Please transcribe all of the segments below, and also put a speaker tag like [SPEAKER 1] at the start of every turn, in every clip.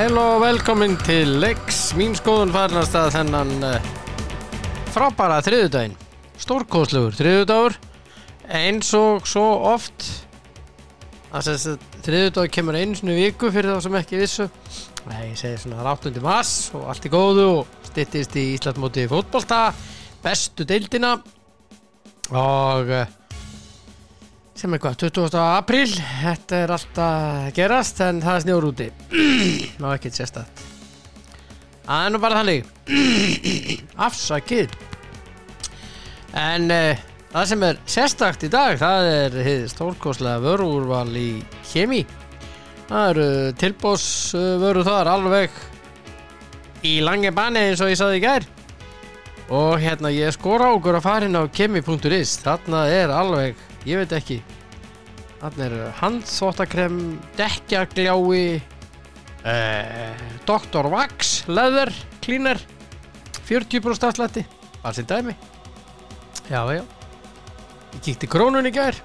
[SPEAKER 1] sæl og velkomin til Lex mín skoðun farnast að þennan uh, frábæra þriðudaginn stórkóðslugur þriðudagur eins og svo oft. Að þess að þriðudag kemur einu svona viku fyrir þá sem ekki vissu. Ég segi svona ráttundi mass og allt í góðu og styttist í Íslandmóti fótbolta bestu deildina. Og uh, sem er hvað, 20. apríl. Þetta er alltaf gerast en það er snjór úti. Ná ekkert sérstætt það er nú bara þannig. Afsakið en uh, það sem er sérstakt í dag það er hið stórkoslega vörúrval í kemi. Það eru tilbósvöru þar alveg í langi bani eins og ég saði í gær. Og hérna ég skora okkur að fara inn á kemi.is þarna er alveg ég veit ekki. Þarna er handþóttakrem dekkjagljái uh, Dr. Wax leather cleaner 40% afslætti. Bara sem dæmi. Já já. Ég kíkti krónun í gær.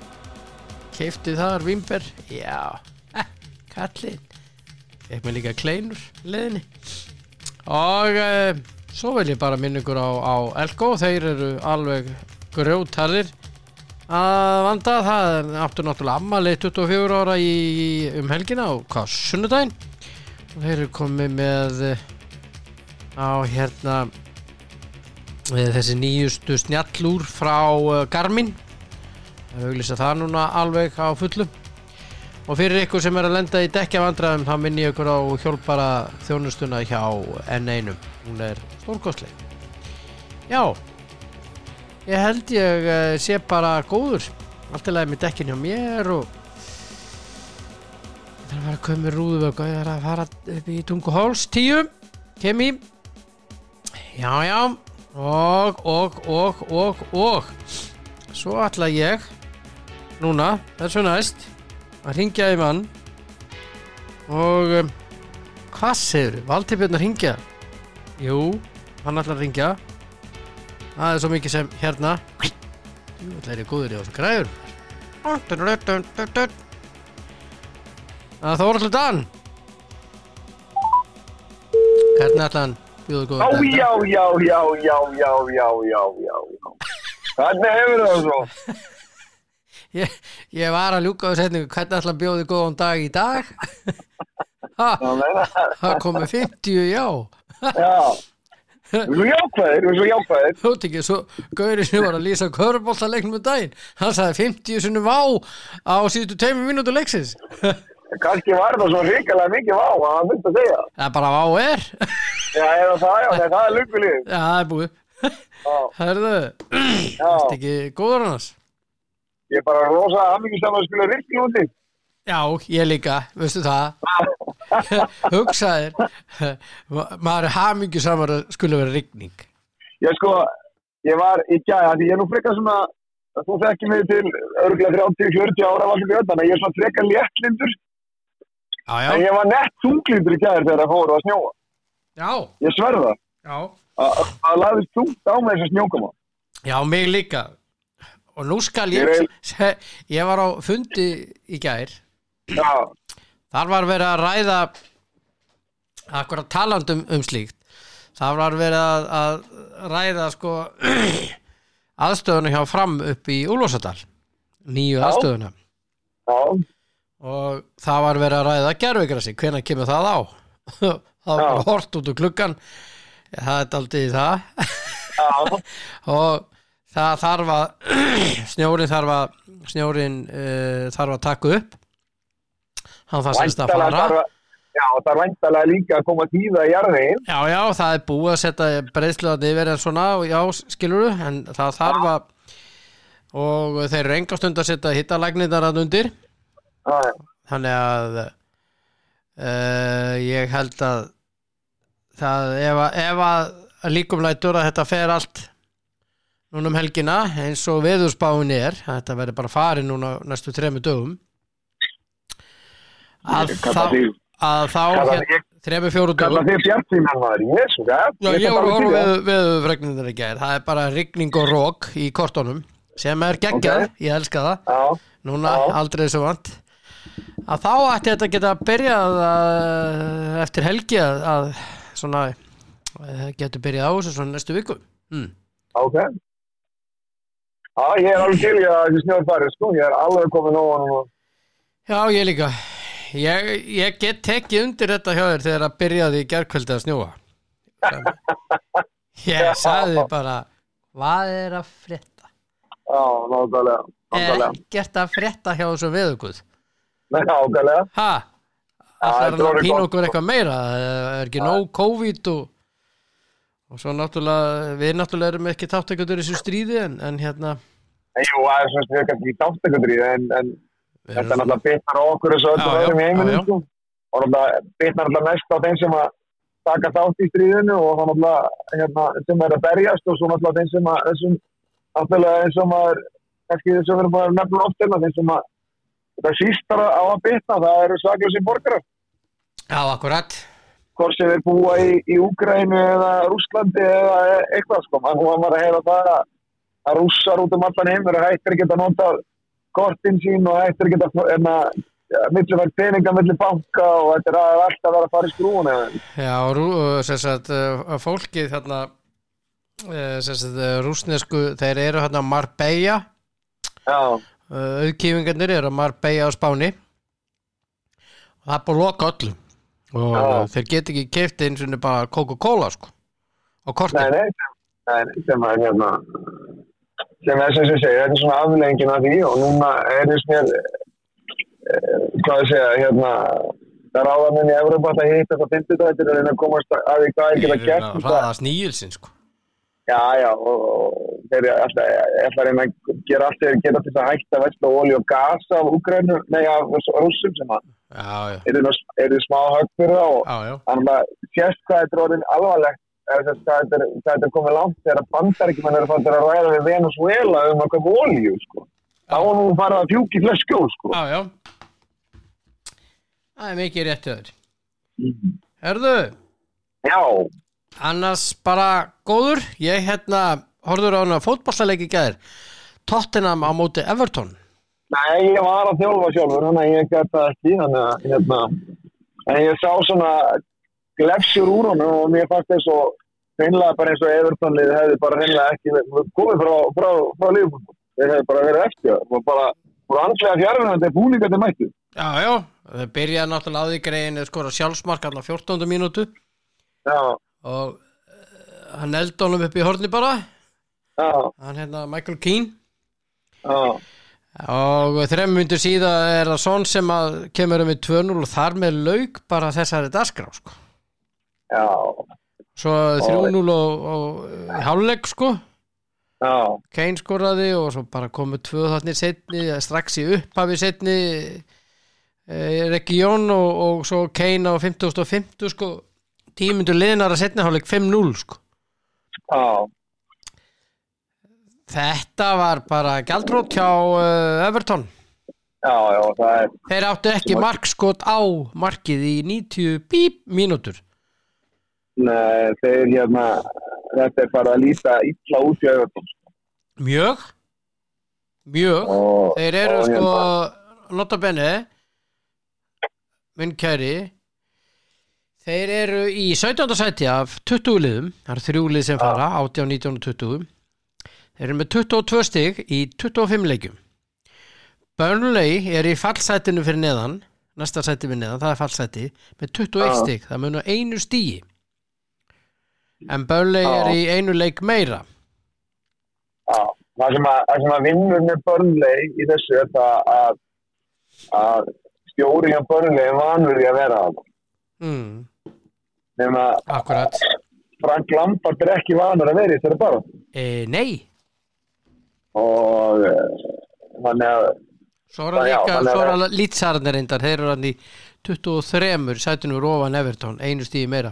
[SPEAKER 1] Keifti þar vimber já, eh, kallinn. Fekk mér líka kleinur leðinni og uh, svo vil ég bara minna ykkur á, á Elko. Þeir eru alveg grjótarðir að vanda það er áttu náttúrulega ammali 24 ára í, um helgina og hvað sunnudaginn. Og þeir eru komið með eh, á hérna eh, þessi nýjustu snjallúr frá eh, Garmin. Það auglýsa það núna alveg á fullu. Og fyrir ykkur sem er að lenda í dekkjavandræðum þá minn ég ykkur á hjálpara þjónustuna hjá N1 hún er stórkostleg. Já ég held ég uh, sé bara góður. Allt í lagi með dekkin hjá mér og það er að fara að koma með rúðuvöku það er að fara upp í tunguháls tíu. Kemi já já. Og og og og og. Svo ætla ég núna, þessu næst að ringja í mann. Og um, hvað segir þú? Valdi Björn að ringja? Jú, hann ætla að ringja það er svo mikið sem hérna. Jú, það er góður í þessu græður Það þóra alltaf Dan. Hvernig ætla hann? Bjóðu góður
[SPEAKER 2] Já, já, já, já, já, já, já, já, já, já. Hvernig hefur það svo?
[SPEAKER 1] Ég, ég var að ljúka á setningu. Hvernig ætla hann bjóðu góðan dag í dag?
[SPEAKER 2] Það
[SPEAKER 1] komið 50 já.
[SPEAKER 2] Já. Þú er svo jákvæðir, þú er svo jákvæðir.
[SPEAKER 1] Þú veit ekki, svo Gauri sem var að lýsa körbóltaleiknum um daginn, hann sagði 50 sinnum vá á síðustu tveimur mínútu leiksins.
[SPEAKER 2] Kannski var það svo hrikalega mikið vá að hann myndi að segja.
[SPEAKER 1] Það er bara vá er.
[SPEAKER 2] Já, eða það, já, það er lukulíð.
[SPEAKER 1] Já, það er búið.
[SPEAKER 2] Já,
[SPEAKER 1] Herðu,
[SPEAKER 2] já.
[SPEAKER 1] þetta ekki góður annars?
[SPEAKER 2] Ég er bara rosa aðmyggjast að skilja rikki úti.
[SPEAKER 1] Já, ég líka, veistu það. Hugsaðir, maður hamingju samar að skulle vera rigning.
[SPEAKER 2] Ég sko, ég var í gæða, því ég er nú frekar svona, þú þekki mig til örgulega 30-40 ára í öllana, ég er svona frekar léttlindur,
[SPEAKER 1] Já,
[SPEAKER 2] en
[SPEAKER 1] já,
[SPEAKER 2] ég var nett þunglindur í gæðir þegar það fóru að snjóa.
[SPEAKER 1] já,
[SPEAKER 2] Ég sverða að laðist þungt á með þessu snjókama
[SPEAKER 1] Já, mig líka. Og nú skal
[SPEAKER 2] Ég
[SPEAKER 1] ég, ég var á fundi í
[SPEAKER 2] já,
[SPEAKER 1] Þar var verið að ræða akkurat talandum um slíkt. Þar var verið að, að ræða sko aðstöðuna hjá fram upp í Úlfarsadal nýju
[SPEAKER 2] Já.
[SPEAKER 1] aðstöðuna.
[SPEAKER 2] Já,
[SPEAKER 1] og það var verið að ræða gerfugrassi, hvenær kemur það á? Það var hort út úr klukkan það er aldrei það. Og það þarf að snjórin þarf að snjórin uh, þarf að taka upp hann þarf semst að fara.
[SPEAKER 2] þarf já, það er væntalega líka að koma tíða í jarðvegin
[SPEAKER 1] Já, já, það er búið að setja breyðsluðan yfir en svona, já, skilur en það þarf að og þeir eru enga stund að setja hittalægnirnar að undir.
[SPEAKER 2] Já,
[SPEAKER 1] þannig að uh, ég held að það, ef að, ef að líkum lætur að þetta fer allt núna um helgina eins og veðurspáin er, þetta verður bara farið núna næstu þremu dögum að þá að þá þremu fjóru dögum
[SPEAKER 2] því bjartíman maður jésu, já,
[SPEAKER 1] Já, ég
[SPEAKER 2] get
[SPEAKER 1] var að
[SPEAKER 2] alveg
[SPEAKER 1] horfa
[SPEAKER 2] til
[SPEAKER 1] við, við fregnindir í gær Það er bara rigning og rók í kortunum sem er geggjað,
[SPEAKER 2] Ok.
[SPEAKER 1] ég elska það
[SPEAKER 2] það. já,
[SPEAKER 1] Núna
[SPEAKER 2] Já.
[SPEAKER 1] aldrei svo vant að þá ætti þetta geta að, eftir helgi að, að svona eh, getur byrjað á þessu svona næstu viku mm.
[SPEAKER 2] Ok. Já, ég er alveg til í að þessi snjóður farið, sko. Ég er alveg komin á hann og...
[SPEAKER 1] Já, ég líka ég, ég get tekið undir þetta hjá þér þegar að byrjaði í gerkvöldi að snjóa. Ég sagði bara hvað er að frétta?
[SPEAKER 2] Já. Nákvæmlega.
[SPEAKER 1] ekkert að frétta hjá þessu ha,
[SPEAKER 2] Já,
[SPEAKER 1] það er að pína okkur eitthvað meira. Er ekki nóg COVID og og svo náttúrulega við náttúrulega erum ekki þáttekundur í þessu stríði en, en hérna
[SPEAKER 2] Nei, Jú, það er svona styrkast ekki þáttekundur í það, en, en
[SPEAKER 1] við
[SPEAKER 2] þetta er náttúrulega bitnar okkur þessu
[SPEAKER 1] já,
[SPEAKER 2] öðrum í heiminum, sko. Og náttúrulega bitnar náttúrulega mest á þeim sem að taka þátt í stríðinu og þá náttúrulega hérna, sem er að berjast og svo náttúrulega þeim sem að þessum náttúrulega eins og maður kannski þessum erum bara að nefna oft hérna þeim sem að þetta sístar á að bitna, það eru svakljósi borgarar.
[SPEAKER 1] já, akkurat
[SPEAKER 2] hvort sem þeir búa í, í Úgrænu eða Rússlandi eða eitthvað sko, hún var að heyra það að, að rússar út um allan heim eru hættir að geta nota kortin sín og hættir að geta enna, millivægt peninga millir banka og þetta er að alltaf vera að fara í skrúuna
[SPEAKER 1] já, rú, sem sagt uh, fólkið þarna sem sagt rúsnesku þeir eru hérna Marbella. Auðkífingarnir eru að Marbella á Spáni. Og það er búið að loka öllum og
[SPEAKER 2] Já.
[SPEAKER 1] þeir get ekki kefti eins og bara Coca-Cola sko á kortin
[SPEAKER 2] nei, nei, nei, sem er hérna sem er sem ég segi, þetta er svona afleggingin af því og núna er þess mér eh, hvað ég segja, hérna það ráða menn í Evropa að þetta fyrstu þetta er að reyna að komast að því hvað ég geta gert um það.
[SPEAKER 1] hraðast nýjilsin sko.
[SPEAKER 2] Já, já, og, og þeir alltaf, alltaf reyna að gera allt þeir geta til þess að hætta vesla olí og gas af Úgrænu, nei, af rússum sem að eru, nú- eru smá það og þannig að sérst hvað þetta er orðin alvarlegt þess þetta er, þetta er komið langt þegar bandaríkjumenn eru fannst að ræða við Venezuela um að koma olíu, sko. Þá var nú farið að fjúki flest skjól, sko.
[SPEAKER 1] já það er mikið rétt öður Herðu,
[SPEAKER 2] Já,
[SPEAKER 1] annars bara góður. Ég hérna, horfður á hana fótballaleiki gæðir Tottenham á móti Everton.
[SPEAKER 2] Nei, ég var að þjálfa sjálfur, þannig að ég gæti það ekki, þannig að, hérna, en ég sá svona glefsjur úr honum og mér fannst þess og hreinlega bara eins og Evertonlið hefði bara hreinlega ekki komið frá, frá, frá Liverpool. Þeir hefði bara verið eftir og bara, anslega fjárfinn þetta er búningandi mættu.
[SPEAKER 1] Já, já, þau byrjaði náttúrulega því greiðin að skora sjálfsmark allar 14. mínútu
[SPEAKER 2] Já,
[SPEAKER 1] og uh, hann eldi honum upp í horni bara
[SPEAKER 2] já,
[SPEAKER 1] hann hérna Michael Keane
[SPEAKER 2] já,
[SPEAKER 1] og þrem myndur síða er það svon sem að kemur um við 2-0 og þar með lauk bara þessari dagskrá sko.
[SPEAKER 2] Já,
[SPEAKER 1] svo 3-0 og, í hálfleik sko.
[SPEAKER 2] Já,
[SPEAKER 1] Kane skoraði og svo bara komu tvö þarnir setni, strax í upphafi setni e, Region og, og svo Kane á 50 og 50 sko. Tímundur liðnar að setni hálfleik 5-0 sko.
[SPEAKER 2] Já,
[SPEAKER 1] þetta var bara gjaldrótt hjá uh, Everton.
[SPEAKER 2] Já, já, það er,
[SPEAKER 1] þeir áttu ekki markskot á markið í 90 bíp mínútur
[SPEAKER 2] nei, þeir hérna, þetta er bara að líta illa út í auðvitað.
[SPEAKER 1] mjög. Mjög.
[SPEAKER 2] Og,
[SPEAKER 1] þeir eru
[SPEAKER 2] og
[SPEAKER 1] sko
[SPEAKER 2] hérna,
[SPEAKER 1] notabene minn kæri. Þeir eru í 17. sæti af 20 liðum. Það eru þrjú lið sem fara 18, 19 og 20 þeir eru með 22 stig í 25 leikjum. Burnley er í fallsætinu fyrir neðan næsta sæti við neðan, það er fallsæti með 21
[SPEAKER 2] Já.
[SPEAKER 1] stig, það munur einu stíi en Burnley er í einu leik meira
[SPEAKER 2] Já, það sem að, að vinnur með börnlegi í þessu er það að, að stjóri hjá börnlegi er vanur í að vera
[SPEAKER 1] mm,
[SPEAKER 2] Nefna
[SPEAKER 1] akkurat
[SPEAKER 2] Frank Lampard er ekki vanur að vera í þessari bara.
[SPEAKER 1] e, nei,
[SPEAKER 2] Og eh, þannig að,
[SPEAKER 1] Svo er hann líka, svo er hann lýtsarnir reyndar, þeir eru hann í 23 sætunum ofan Everton, einu stíði meira.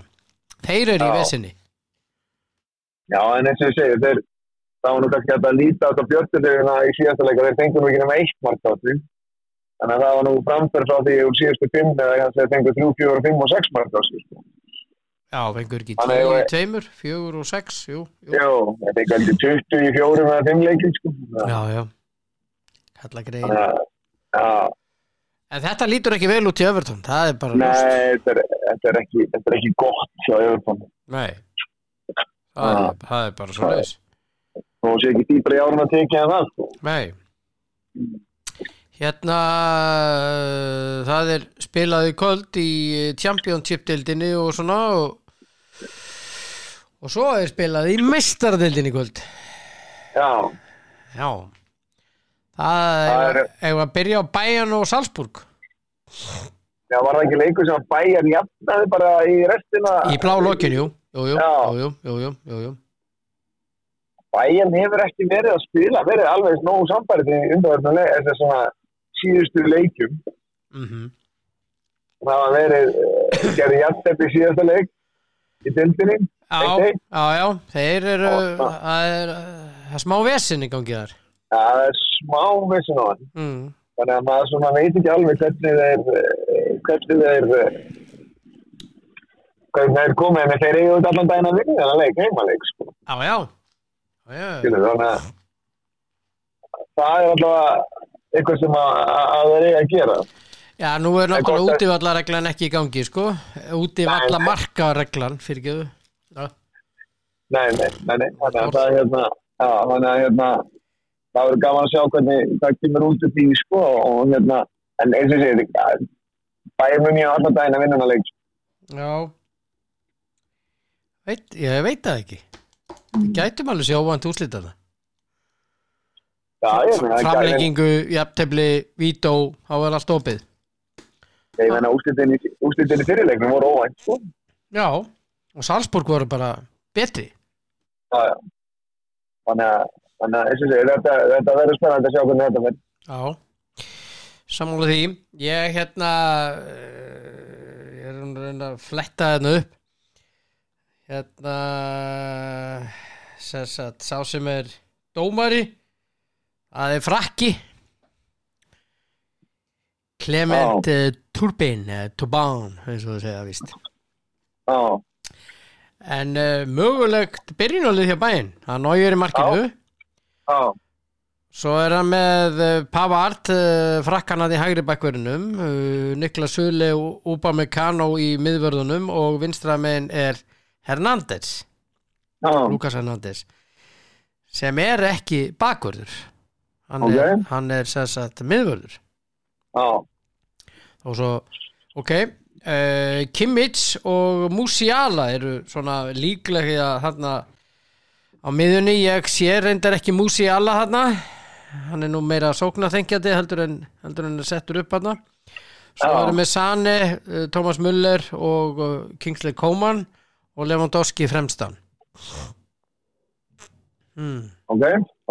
[SPEAKER 1] Þeir eru í
[SPEAKER 2] Já.
[SPEAKER 1] vesinni.
[SPEAKER 2] Já, en eins og ég segi, þeir, var nú kannski að líta á þetta björnudeguna í síðasta leika, þeir fengur nú ekki nema eitt mark á því. Þannig að það var nú framfyrir frá því úr síðustu fimm eða kannski þeir fengur þrjú, fjóra, fimm og sex mark á því. Sko.
[SPEAKER 1] Já, fengur ekki
[SPEAKER 2] Þannig
[SPEAKER 1] tíu,
[SPEAKER 2] að-
[SPEAKER 1] tveimur, fjögur og sex, jú, jú.
[SPEAKER 2] Þeir fengur ekki 20 í fjórum eða fimm leikin, sko.
[SPEAKER 1] Já, já. Kalla greið.
[SPEAKER 2] Að,
[SPEAKER 1] En þetta lítur ekki vel út í Everton, það er bara
[SPEAKER 2] Nei, þetta er, þetta er, ekki, þetta er ekki gott hjá Everton
[SPEAKER 1] Nei. Það, er,
[SPEAKER 2] Ah.
[SPEAKER 1] það er bara svo leiðis.
[SPEAKER 2] og sé ekki dýbra í árun að en það sko.
[SPEAKER 1] Nei. Hérna, uh, það er spilað í kvöld í Championship-dildinni og svona og, og svo er spilað í Mestardildinni kvöld.
[SPEAKER 2] Já,
[SPEAKER 1] Já. Það
[SPEAKER 2] Það
[SPEAKER 1] er, ef að byrja á Bayern og Salzburg
[SPEAKER 2] já, var það ekki leikur sem bæjar jafnaði bara í restina
[SPEAKER 1] í blá lokinu, jú. Jú, jú,
[SPEAKER 2] Já.
[SPEAKER 1] jú, jú, jú, jú, jú, jú.
[SPEAKER 2] Bæjan hefur ekki verið að spila verið alveg nógu sambærið í undarverðnuleg að svona síðustu leikjum
[SPEAKER 1] Mm
[SPEAKER 2] það hafa verið uh, gerði jafntefni í síðasta leik í dildinni
[SPEAKER 1] Já, já, já, þeir eru, það er, er smá vesinn í gangi þar.
[SPEAKER 2] það er smá vissin á hann
[SPEAKER 1] Mm.
[SPEAKER 2] þannig að maður svona veit ekki alveg hvernig þeir eh, hvernig þeir hvernig þeir komið en þeir eru út allan daginn að vinna þennan leik, heimaleik sko.
[SPEAKER 1] Já, já. Já,
[SPEAKER 2] skilur, þannig að það er alltaf eitthvað sem að, að þeir eru að gera
[SPEAKER 1] Já, nú er náttúrulega útivallareglan ekki í gangi, sko. Útivalla markareglan, fyrir Já,
[SPEAKER 2] nei, nei, nei, nei, þannig að það er hérna þannig að hérna það verður gaman að sjá hvernig það kemur út upp í sko og hérna en eins og segir bæði mun ég á allan daginn að vinna þennan leik sko.
[SPEAKER 1] já. Veit, ég veit það ekki. Gætum alveg sjóvand úslita það.
[SPEAKER 2] já, ég meina það
[SPEAKER 1] Framlengingu, jafntefli, vító, þá er allt opið.
[SPEAKER 2] ég meina í fyrirleiknum voru óvænt sko
[SPEAKER 1] Já, og Salzburg voru bara betri.
[SPEAKER 2] Já, já. Þannig að, segir, þetta, þetta verður spennandi að sjá hvernig þetta verður.
[SPEAKER 1] Já, sammála því. Ég hérna, uh, ég er að fletta hérna upp. Hérna, sem sagt, sá sem er dómari, það er frakki. Clement uh, Turbin, uh, Turban, eins og það segja, víst.
[SPEAKER 2] Já,
[SPEAKER 1] En uh, mögulegt byrjunalið hjá bæinn, það nájur í markinu.
[SPEAKER 2] já,
[SPEAKER 1] Svo er hann með Pavard, uh, frakkanað í hægri bakkverðinum, uh, Niklas Sule og Upamecano í miðvörðunum og vinstra megin er Hernández, Lukas Hernández, sem er ekki bakvörður. Hann er,
[SPEAKER 2] Ok.
[SPEAKER 1] hann er sem sagt miðvörður.
[SPEAKER 2] já,
[SPEAKER 1] Og svo, ok, uh, Kimmich og Musiala eru svona líklega þarna á miðunni. Ég sé reyndar ekki Musiala þarna. Hann er nú meira sóknarþengjandi heldur en, heldur en er settur upp þarna. Svo
[SPEAKER 2] Já.
[SPEAKER 1] erum við Sane, uh, Thomas Müller og uh, Kingsley Coman og Lewandowski fremstan. Hmm.
[SPEAKER 2] ok,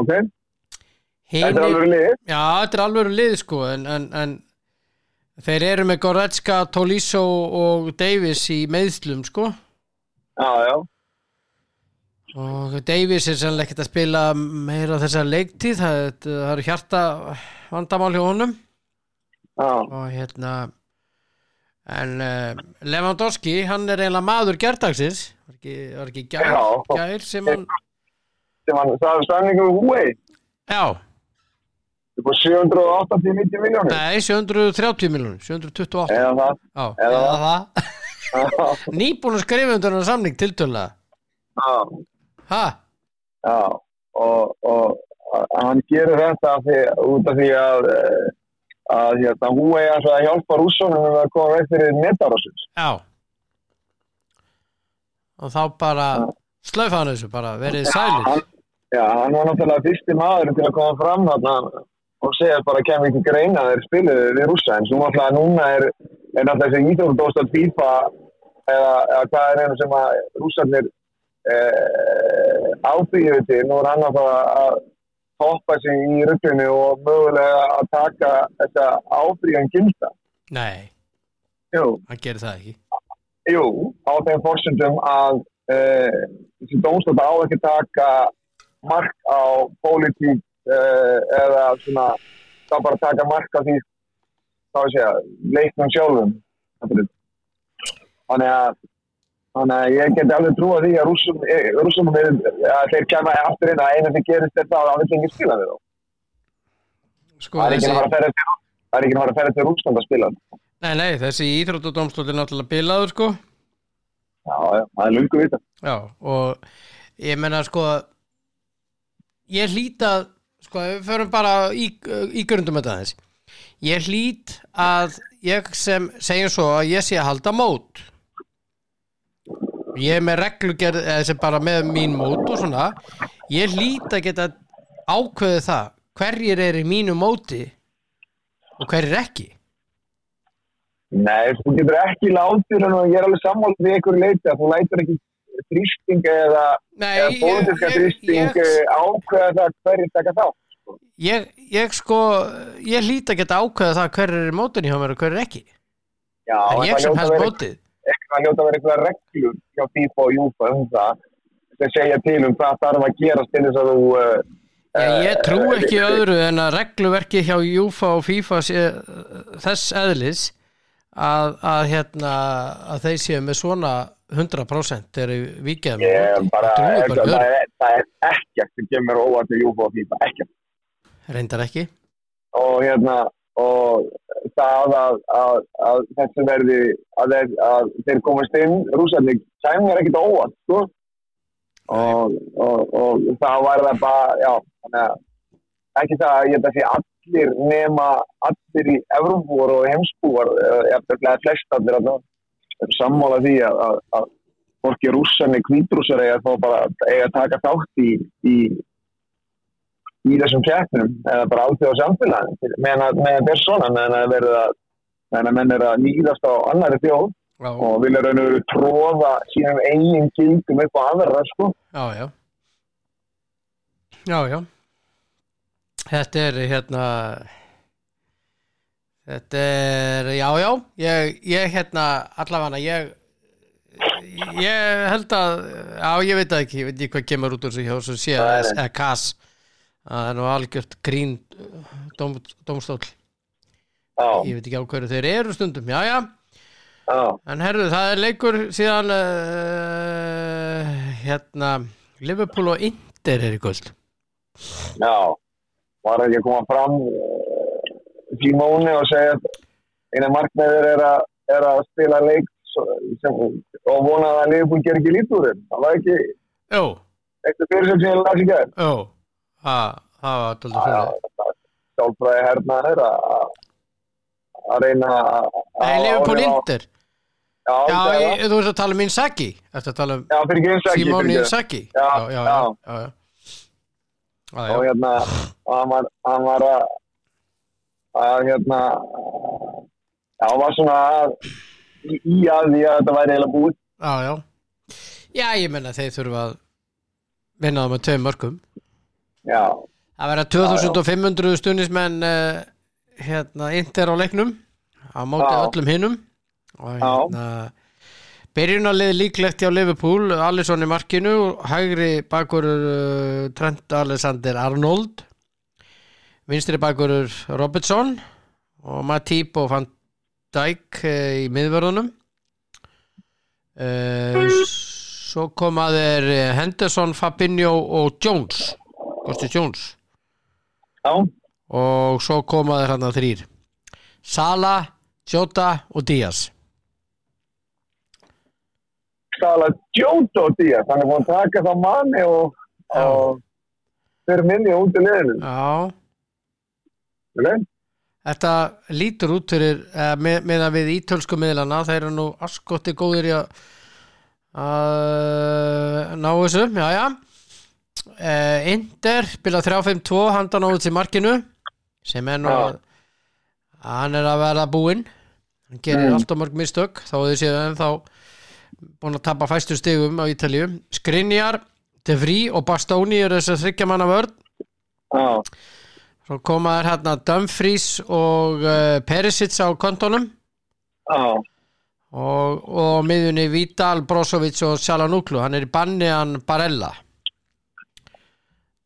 [SPEAKER 2] ok. Þetta er
[SPEAKER 1] Hinir-
[SPEAKER 2] alveg lið.
[SPEAKER 1] Já, þetta er alveg lið sko en, en, en þeir eru með Goretzka, Tolisso og Davis í meðslum sko
[SPEAKER 2] Já, já,
[SPEAKER 1] og Davis er sannlega ekkert að spila meira þessar leiktíð það, það eru hjarta vandamál hjá honum
[SPEAKER 2] já,
[SPEAKER 1] og hérna en uh, Lewandowski hann er eiginlega maður gerdagsins var ekki, var ekki gær,
[SPEAKER 2] Já.
[SPEAKER 1] gær sem hann
[SPEAKER 2] sem hann, það er við Huawei.
[SPEAKER 1] já,
[SPEAKER 2] Það er búið 780-90 miljónir.
[SPEAKER 1] nei 730 miljonur 728
[SPEAKER 2] Eða það.
[SPEAKER 1] já,
[SPEAKER 2] Eða
[SPEAKER 1] eða það
[SPEAKER 2] Já,
[SPEAKER 1] nýbúin að skrifa undir hann samning tiltölulega
[SPEAKER 2] já,
[SPEAKER 1] ha,
[SPEAKER 2] já. Og, og hann gerir þetta af því, út af því að, eh, að hérna, Huawei ætla að hjálpa rússonum með að koma veið fyrir netarásins.
[SPEAKER 1] Já. Og þá bara slöfa hann þessu, bara verið sælir.
[SPEAKER 2] Já, hann var náttúrulega fyrsti maður til að koma fram þarna og segja bara kemur ekki greina þeir spiluðu við rússa. En svo náttúrulega núna er, er náttúrulega þessi íþjóðdóstað FIFA eða, eða hvað er einu sem að rússarnir eh, ábyggjum til nú er hann að fara að hoppa sig í rugglinu og mögulega að taka þetta ábyggjum gilda.
[SPEAKER 1] Nei,
[SPEAKER 2] Jú,
[SPEAKER 1] hann gerir það ekki.
[SPEAKER 2] Jú, á þeim fórsendum að uh, þessi dómstótt á ekki taka mark á pólitík uh, eða svona þá bara taka mark á því þá að segja, leiknum sjálfum. Þannig að þannig að ég geti alveg trúa því að rússum, eh, að þeir kemur aftur inn að einu sem gerist þetta að hann vil ekki spila við þá.
[SPEAKER 1] Sko
[SPEAKER 2] það er ekki það náttúrulega að ferja til Rúsland að spila.
[SPEAKER 1] Nei, nei, þessi íþróttudómstóll er náttúrulega bilaður sko.
[SPEAKER 2] Já, já, það er lungu vita
[SPEAKER 1] Já, og ég menna sko ég hlýt að sko, við förum bara í, í grundum þetta þess ég hlýt að ég sem segjum svo að ég sé að halda mót ég er með reglugerð sem bara með mín mót og svona. Ég hlýt að geta ákveðið það hverjir er í mínu móti og hverjir ekki.
[SPEAKER 2] Nei, þú getur ekki látið og ég er alveg sammála við leiti að þú lætur ekki þrýsting eða, eða
[SPEAKER 1] ég-
[SPEAKER 2] pólitíska
[SPEAKER 1] ég-
[SPEAKER 2] þrýsting
[SPEAKER 1] ég-
[SPEAKER 2] ég... ákveða það hverju taka þá
[SPEAKER 1] ég, ég sko ég hlýt að geta ákveðið það hverjir er í mótin hjá mér og hverjir ekki.
[SPEAKER 2] Já, en
[SPEAKER 1] ég sem helst mótið
[SPEAKER 2] það hljóta vera eitthvað reglur hjá FIFA og Júfa um það sem segja til um hvað þarf að gerast til þess að þú uh,
[SPEAKER 1] ég trú
[SPEAKER 2] eh,
[SPEAKER 1] ekki
[SPEAKER 2] eh,
[SPEAKER 1] öðru en að regluverki hjá Júfa og FIFA sé, þess eðlis að, að, hérna, að þeir séu með svona 100% eru vikið með
[SPEAKER 2] bara það, það er ekkert sem kemur óvart til Júfa og FIFA, ekkert.
[SPEAKER 1] Reyndar ekki.
[SPEAKER 2] Og hérna og það að, að, að þessi verði að þeir, að þeir komast inn rúsarni kæmur ekkert á óvart sko. og, og, og það var það bara já, að ekki það að ég held að sé allir nema allir í Evrópúar og heimsbúar eða flest allir sammála því að, hvorki rússarni, kvítrússar eiga eiga að taka þátt í, í í þessum keppnum eða bara áþjóða samfélagin meðan að meðan það er svona meðan að verða meðan að menn er að nýðast á annari þjóð
[SPEAKER 1] já,
[SPEAKER 2] og vilja raun og veru tróða sínum eigin gildum upp á aðra sko.
[SPEAKER 1] já, já. Já, já. Þetta er hérna þetta er já, já, ég, ég hérna allavega ég ég held að já, ég veit það ekki, ég veit ekki hvað kemur út úr þessu hjá þessu CS KAS það er nú algjört grín dóm, dómstól
[SPEAKER 2] já,
[SPEAKER 1] ég veit ekki á hverju þeir eru stundum já, já,
[SPEAKER 2] já,
[SPEAKER 1] en herru, það er leikur síðan uh, hérna Liverpool og Inter er í gull
[SPEAKER 2] já. Var ekki að koma fram uh, Simóni og segja að eina markmiður er að, er að spila leik sem, og vona að Liverpool ger ekki þeim. Það var ekki eitthvað fyrir sem ég las gær.
[SPEAKER 1] Jó það, var tóldur fyrir
[SPEAKER 2] já, sjálfræði hernaður að að reyna að áhrif á-
[SPEAKER 1] Inter.
[SPEAKER 2] Já,
[SPEAKER 1] ég, þú veist að tala um Inzaghi Eftir að tala um
[SPEAKER 2] já, einsaki
[SPEAKER 1] Simone Inzaghi?
[SPEAKER 2] Já,
[SPEAKER 1] já, já,
[SPEAKER 2] já.
[SPEAKER 1] Já, já.
[SPEAKER 2] og hérna hann var, hann var að, að hérna hann var svona að, í, í að því að þetta væri eiginlega búið.
[SPEAKER 1] Já, já. Já, ég menna þeir þurfa að vinna það með tveim mörgum
[SPEAKER 2] já,
[SPEAKER 1] Það verða 2500 stundismenn uh, hérna, Inter á leiknum á móti
[SPEAKER 2] Já.
[SPEAKER 1] öllum hinnum og hérna byrjunarlið líklegt hjá Liverpool Alisson í markinu, hægri bakurur uh, Trent Alexander Arnold vinstri bakurur Robertson og Matip og Van Dijk uh, í miðvörðunum. Uh, svo koma þeir eh, Henderson, Fabinho og Jones Kosti Jones
[SPEAKER 2] já,
[SPEAKER 1] og svo koma þeir hann að þrýr Sala, Jota og Díaz.
[SPEAKER 2] Sala Jóto Díaz, hann er búin að taka það manni og, og fyrir minni út í liðinu.
[SPEAKER 1] Já,
[SPEAKER 2] okay?
[SPEAKER 1] þetta lítur út fyrir eh, með, með að við ítölsku miðlana þeir eru nú askotti góðir í að ná þessu, já já uh, Inder spila 3-5-2 handan út í markinu sem er nú
[SPEAKER 2] Já.
[SPEAKER 1] hann er að verða búinn. Hann gerir
[SPEAKER 2] Mm.
[SPEAKER 1] alltaf mörg mistök þá þau séu ennþá búin að tapa fæstu stigum á Ítalíu. Skrinjar, De Vries og Bastoni eru þess að þryggja manna vörn.
[SPEAKER 2] Já,
[SPEAKER 1] Svo koma þær hérna Dumfries og uh, Perisic á kontonum
[SPEAKER 2] já,
[SPEAKER 1] og, og miðunni Vidal, Brozovic og Sjalanúklu hann er í banni hann Barella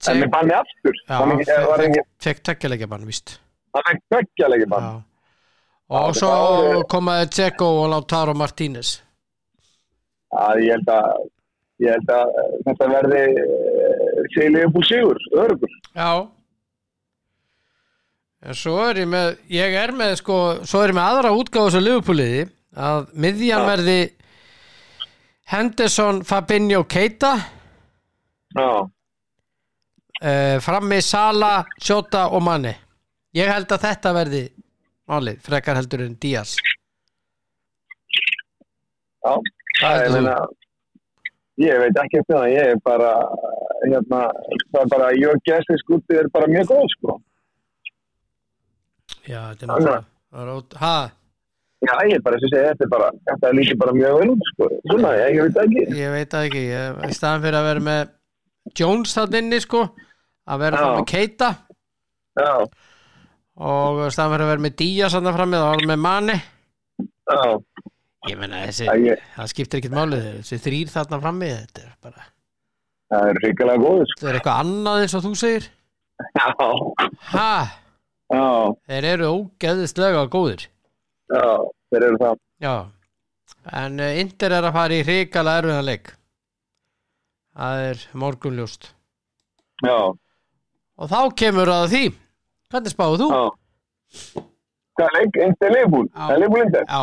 [SPEAKER 2] en með banni aftur.
[SPEAKER 1] Já, fekk, tekkilegja bann, víst.
[SPEAKER 2] Hann fekk tveggjalegi bann
[SPEAKER 1] Já. og
[SPEAKER 2] Já,
[SPEAKER 1] svo komaði Dzeko og Lautaro Martínez.
[SPEAKER 2] Að ég held að ég held að eh, þetta verði uh, seglega búið sigur, örugur
[SPEAKER 1] Já. En svo er ég með, ég er með sko, svo er ég með aðra útgáðu sem Liverpooliði að miðjan
[SPEAKER 2] Já.
[SPEAKER 1] verði Henderson, Fabinho, Keita.
[SPEAKER 2] Já,
[SPEAKER 1] uh, frammi Sala, Shota og Manni ég held að þetta verði málið, frekar heldur en Díaz
[SPEAKER 2] já.
[SPEAKER 1] Það er
[SPEAKER 2] meina, ég veit ekki eftir það, ég er bara, hérna, það er bara, is good, er bara mjög góð, sko.
[SPEAKER 1] Já, þetta er náttúrulega Ha,
[SPEAKER 2] Já, ég er bara, þess að segja, þetta er bara, þetta er líka bara mjög út, sko. Svona, ég, ég veit ekki.
[SPEAKER 1] ég veit ekki ég, í staðan fyrir að vera með Jones það inni sko að vera það með Keita.
[SPEAKER 2] Já,
[SPEAKER 1] og staðan fyrir að vera með Díaz hann frammi þá var með Manni
[SPEAKER 2] já,
[SPEAKER 1] ég menna þessi,
[SPEAKER 2] Já, ég-
[SPEAKER 1] það skiptir ekkert málið þessi þrýr þarna frammi þetta er bara,
[SPEAKER 2] það er ríkilega góð, sko.
[SPEAKER 1] þetta er eitthvað annað eins og þú segir.
[SPEAKER 2] Já,
[SPEAKER 1] þeir eru ógeðislega góðir.
[SPEAKER 2] Já, þeir eru það.
[SPEAKER 1] já. En uh, Inter er að fara í hrikala erfiðan leik. Það er morgunljóst.
[SPEAKER 2] Já,
[SPEAKER 1] og þá kemur að því hvernig spáðu þú?
[SPEAKER 2] já. Hvað er leik? Einst er Leifbúl? Það er Leifbúl Inter?
[SPEAKER 1] Já,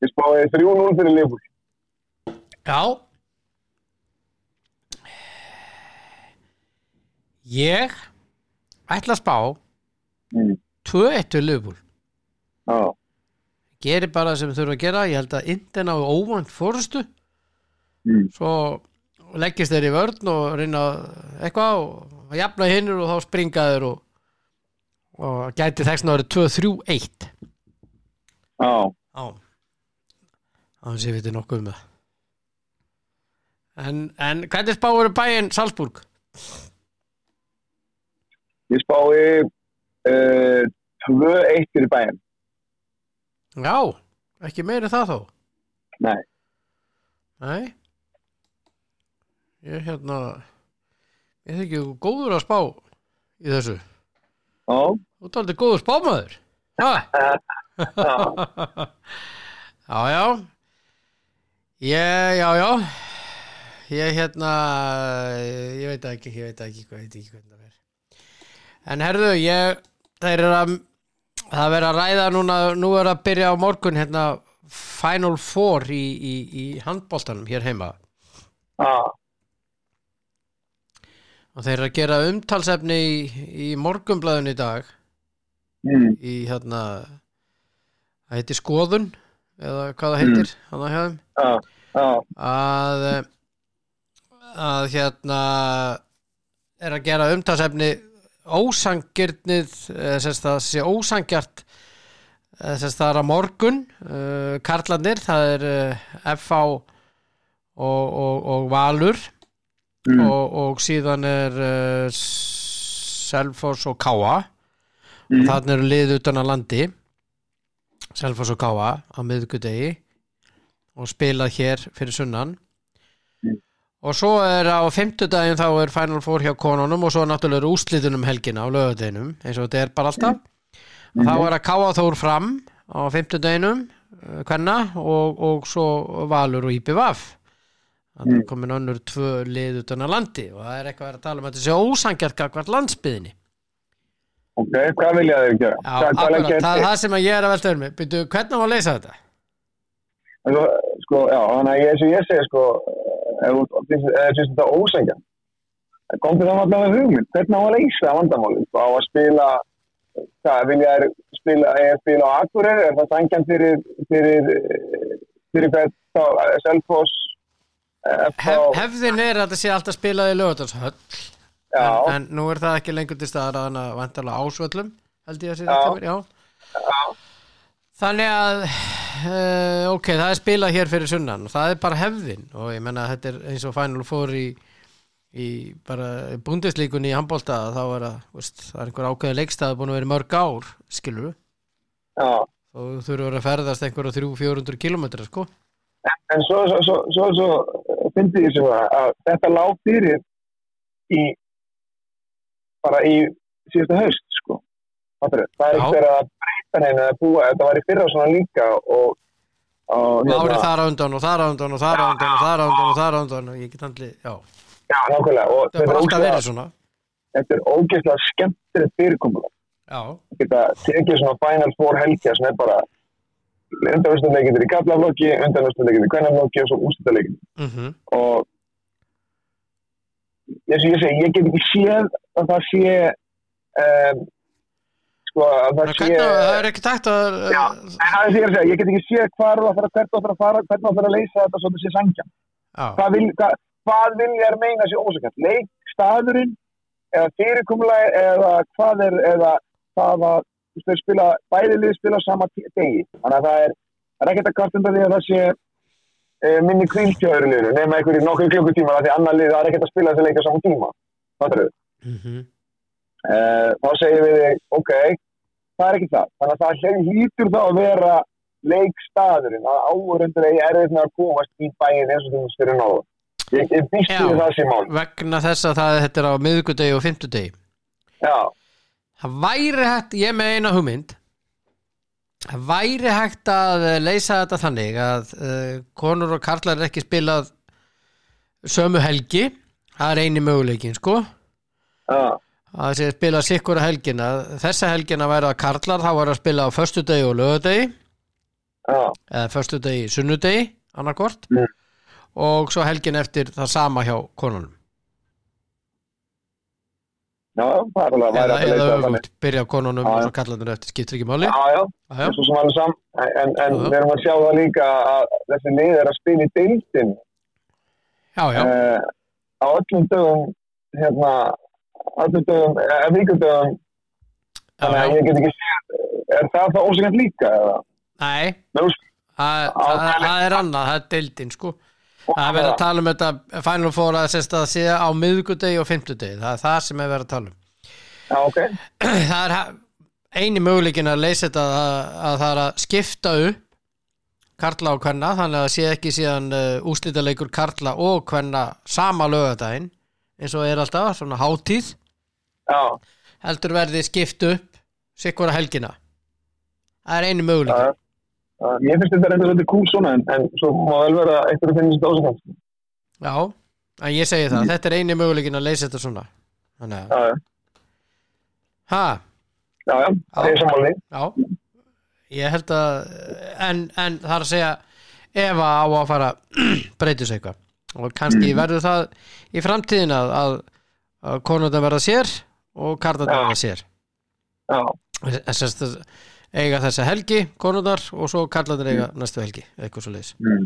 [SPEAKER 2] Ég spáði 3-0 fyrir Leifbúl.
[SPEAKER 1] já ég ætla að spá
[SPEAKER 2] Mm.
[SPEAKER 1] 2-1 við Liverpool
[SPEAKER 2] Já,
[SPEAKER 1] gerir bara það sem þurfa að gera ég held að Inter á óvænt fórustu
[SPEAKER 2] mm.
[SPEAKER 1] svo leggist þeir í vörn og reyna eitthvað og jafna hinnur og þá springa þeir og, og gæti þess að vera 2-3-1
[SPEAKER 2] já.
[SPEAKER 1] á þannig sé við þetta nokkuð um það en, en hvernig spáur bæinn Salzburg?
[SPEAKER 2] Ég spái uh, 2-1 fyrir bæinn.
[SPEAKER 1] Já, ekki meiri það þó
[SPEAKER 2] Nei.
[SPEAKER 1] Nei Ég hérna ég þykki góður að spá í þessu?
[SPEAKER 2] Já,
[SPEAKER 1] Þú ert aldrei góður spámaður? Já, já. Ég, já, já. Ég hérna ég veit ekki, ég veit ekki hvað veit ekki hvernig það er En herðu, ég það er að það verður að ræða núna, nú er að byrja á morgun hérna Final Four í, í, í handboltanum hér heima.
[SPEAKER 2] Já,
[SPEAKER 1] og þeir eru að gera umtalsefni í, í morgunblæðun í dag.
[SPEAKER 2] Mm.
[SPEAKER 1] í hérna það heitir skoðun eða hvað það heitir þeim.
[SPEAKER 2] Já, já,
[SPEAKER 1] að eh, að hérna er að gera umtalsefni ósangirnið sérst það sé ósangjart sérst það er að morgun karlandir, það er FH og, og, og Valur
[SPEAKER 2] mm.
[SPEAKER 1] og, og síðan er uh, Selfoss og Káa
[SPEAKER 2] mm.
[SPEAKER 1] þannig eru lið utan að landi. Selfoss og Káa á miðgudegi og spilað hér fyrir sunnan.
[SPEAKER 2] Mm.
[SPEAKER 1] og svo er á fimmtudaginn þá er Final Four hjá konunum og svo náttúrulega eru úrslitunum helgina á lögadeginum eins og þetta er bara alltaf. Og þá er að Káa Þór fram á fimmtudaginum hvenna og, og svo Valur og IPVAF
[SPEAKER 2] Mm.
[SPEAKER 1] er komin önnur tvö lið utan að landi og það er eitthvað að vera að tala um að þetta sé ósangjart gagvart landsbyðinni
[SPEAKER 2] Ok, hvað vilja þeir gera?
[SPEAKER 1] Já,
[SPEAKER 2] hvað, hvað
[SPEAKER 1] akkurat, það er það sem ég er að velta um Byrju, hvernig á að leysa þetta?
[SPEAKER 2] Sko, sko, já, þannig að eins og ég segi, sko, ef þetta ósengja, komdu það alltaf með hugmynd, hvernig á að leysa vandamálið? Sko, á að spila, hvað, vilja þeir spila, er spila á Akureyri, er það sangjan fyrir, fyrir, eh, fyrir hvert, FH,
[SPEAKER 1] Hef, hefðin er að þetta sé alltaf spilað í lögutarshöll
[SPEAKER 2] já,
[SPEAKER 1] en, en nú er það ekki lengur til staðar að hana vantarlega ásvöllum held ég að sé
[SPEAKER 2] Já.
[SPEAKER 1] þetta já. þannig að uh, ok, það er spilað hér fyrir sunnan og það er bara hefðin og ég menna að þetta er eins og Final Four í, í bara búndislíkunni í handbólta þá er að, veist, það er einhver ákveðin leikstað búin að vera mörg ár, skilur
[SPEAKER 2] já.
[SPEAKER 1] og þú þurfur að ferðast einhverja 300-400 kilometra sko
[SPEAKER 2] En svo, svo, svo, svo, fyndi ég svo að þetta lág fyrir í bara í síðasta haust, sko. Það er verið að breyta neina að búa, þetta var í fyrra svona líka og, og
[SPEAKER 1] árið þar á undan og þar á undan og þar á undan og þar á undan og þar á undan og ég get handli, já,
[SPEAKER 2] Já, nákvæmlega.
[SPEAKER 1] Það er alltaf verið svona
[SPEAKER 2] þetta er ógeðslega skemmtilegt fyrirkomulega.
[SPEAKER 1] Já,
[SPEAKER 2] geta tekið svona Final Four helgja sem er bara undanvörstunleikindir í kallaflokki, undanvörstunleikindir í kvennaflokki og svo ústættarleikin
[SPEAKER 1] mhm,
[SPEAKER 2] og eins og ég segi, ég get ekki séð að það sé um, sko að það sé
[SPEAKER 1] hvernig, það er ekki tækt að
[SPEAKER 2] Já, það er því að segja, ég get ekki séð hvað það fara, hvert það fara að fara, hvernig það fara að leysa þetta svo þetta sé sangjan.
[SPEAKER 1] já,
[SPEAKER 2] Hvað, vil, hvað, hvað vilja er meina sér ósakant? Leik, staðurinn, eða fyrirkomulagi, eða hvað er, eða það að þeir spila, bæði lið spila sama degi. Þannig að það er, það er ekkert að kvartunda því að það sé e, minni kvíltjóður liður, nema einhverjir nokkur klukkutíma, af því annar lið, það er ekkert að spila þessi leik á sama tíma. Það er
[SPEAKER 1] mhm,
[SPEAKER 2] uh, þá segir við ok, það er ekki það. Þannig að það hlý- hlýtur þá að vera leikstaðurinn, að áhörundur eigi erfitt með að komast í bæin eins og þú styrir náðu. Ég, ég býst
[SPEAKER 1] Já.
[SPEAKER 2] það
[SPEAKER 1] vegna þess að það þetta er á miðgudegi og fimmtudegi
[SPEAKER 2] Já,
[SPEAKER 1] Það væri hægt, ég með eina hugmynd. Það væri hægt að leysa þetta þannig að uh, konur og karlar er ekki spilað sömu helgi. Það er eini möguleikin sko. Að sé spila sikkura helgina. Þessa helgina væri að karlar þá var að spila á föstudegi og lögadegi eða föstudegi, sunnudegi annarkvort
[SPEAKER 2] Mm.
[SPEAKER 1] og svo helgin eftir það sama hjá konunum
[SPEAKER 2] já, það er alveg að væri
[SPEAKER 1] eða,
[SPEAKER 2] þannig.
[SPEAKER 1] öfugt, byrja á konunum og svo kallarnir eftir skiptir ekki máli
[SPEAKER 2] Já, já, og sem alveg saman, en, en við erum að sjá það líka að þessi lið er að spila í deildin
[SPEAKER 1] já, já.
[SPEAKER 2] uh, á öllum dögum, hérna, öllum dögum, eða vikundögum,
[SPEAKER 1] Já,
[SPEAKER 2] þannig
[SPEAKER 1] já.
[SPEAKER 2] að ég get ekki séð, er það það ósakant líka, eða?
[SPEAKER 1] Nei, það,
[SPEAKER 2] er-
[SPEAKER 1] er annað, það er deildin sko. Það er verið að tala um þetta Final Four að sérst að sé á miðgudegi og fimmtudegi, það er það sem er verið að tala um.
[SPEAKER 2] Já, ok.
[SPEAKER 1] Það er eini möguleikin að leysa þetta að, að það er að skipta upp karla og kvenna, þannig að það sé ekki síðan uh, úslítaleikur karla og kvenna sama lögadaginn eins og er alltaf, svona hátíð
[SPEAKER 2] Já,
[SPEAKER 1] heldur verði skipt upp sikkura helgina það er einu
[SPEAKER 2] já.
[SPEAKER 1] möguleikin.
[SPEAKER 2] Ég finnst þetta reynda svolítið cool svona, en, en svo má vel vera eitthvað að finnst þetta ósakant.
[SPEAKER 1] Já, en ég segi það, þetta er eini möguleikin að leysa þetta svona. Þannig að,
[SPEAKER 2] Já, já, já, það er samanlega.
[SPEAKER 1] já. Ég held að, en, en það er að segja ef að á að fara breytis eitthvað. Og kannski verður það í framtíðin að, að, að konundar verða sér og karlandi
[SPEAKER 2] Já.
[SPEAKER 1] verða sér.
[SPEAKER 2] Já,
[SPEAKER 1] Þess að eiga þessa helgi, konundar og svo karlandir eiga næstu helgi, eitthvað svo leiðis
[SPEAKER 2] mm.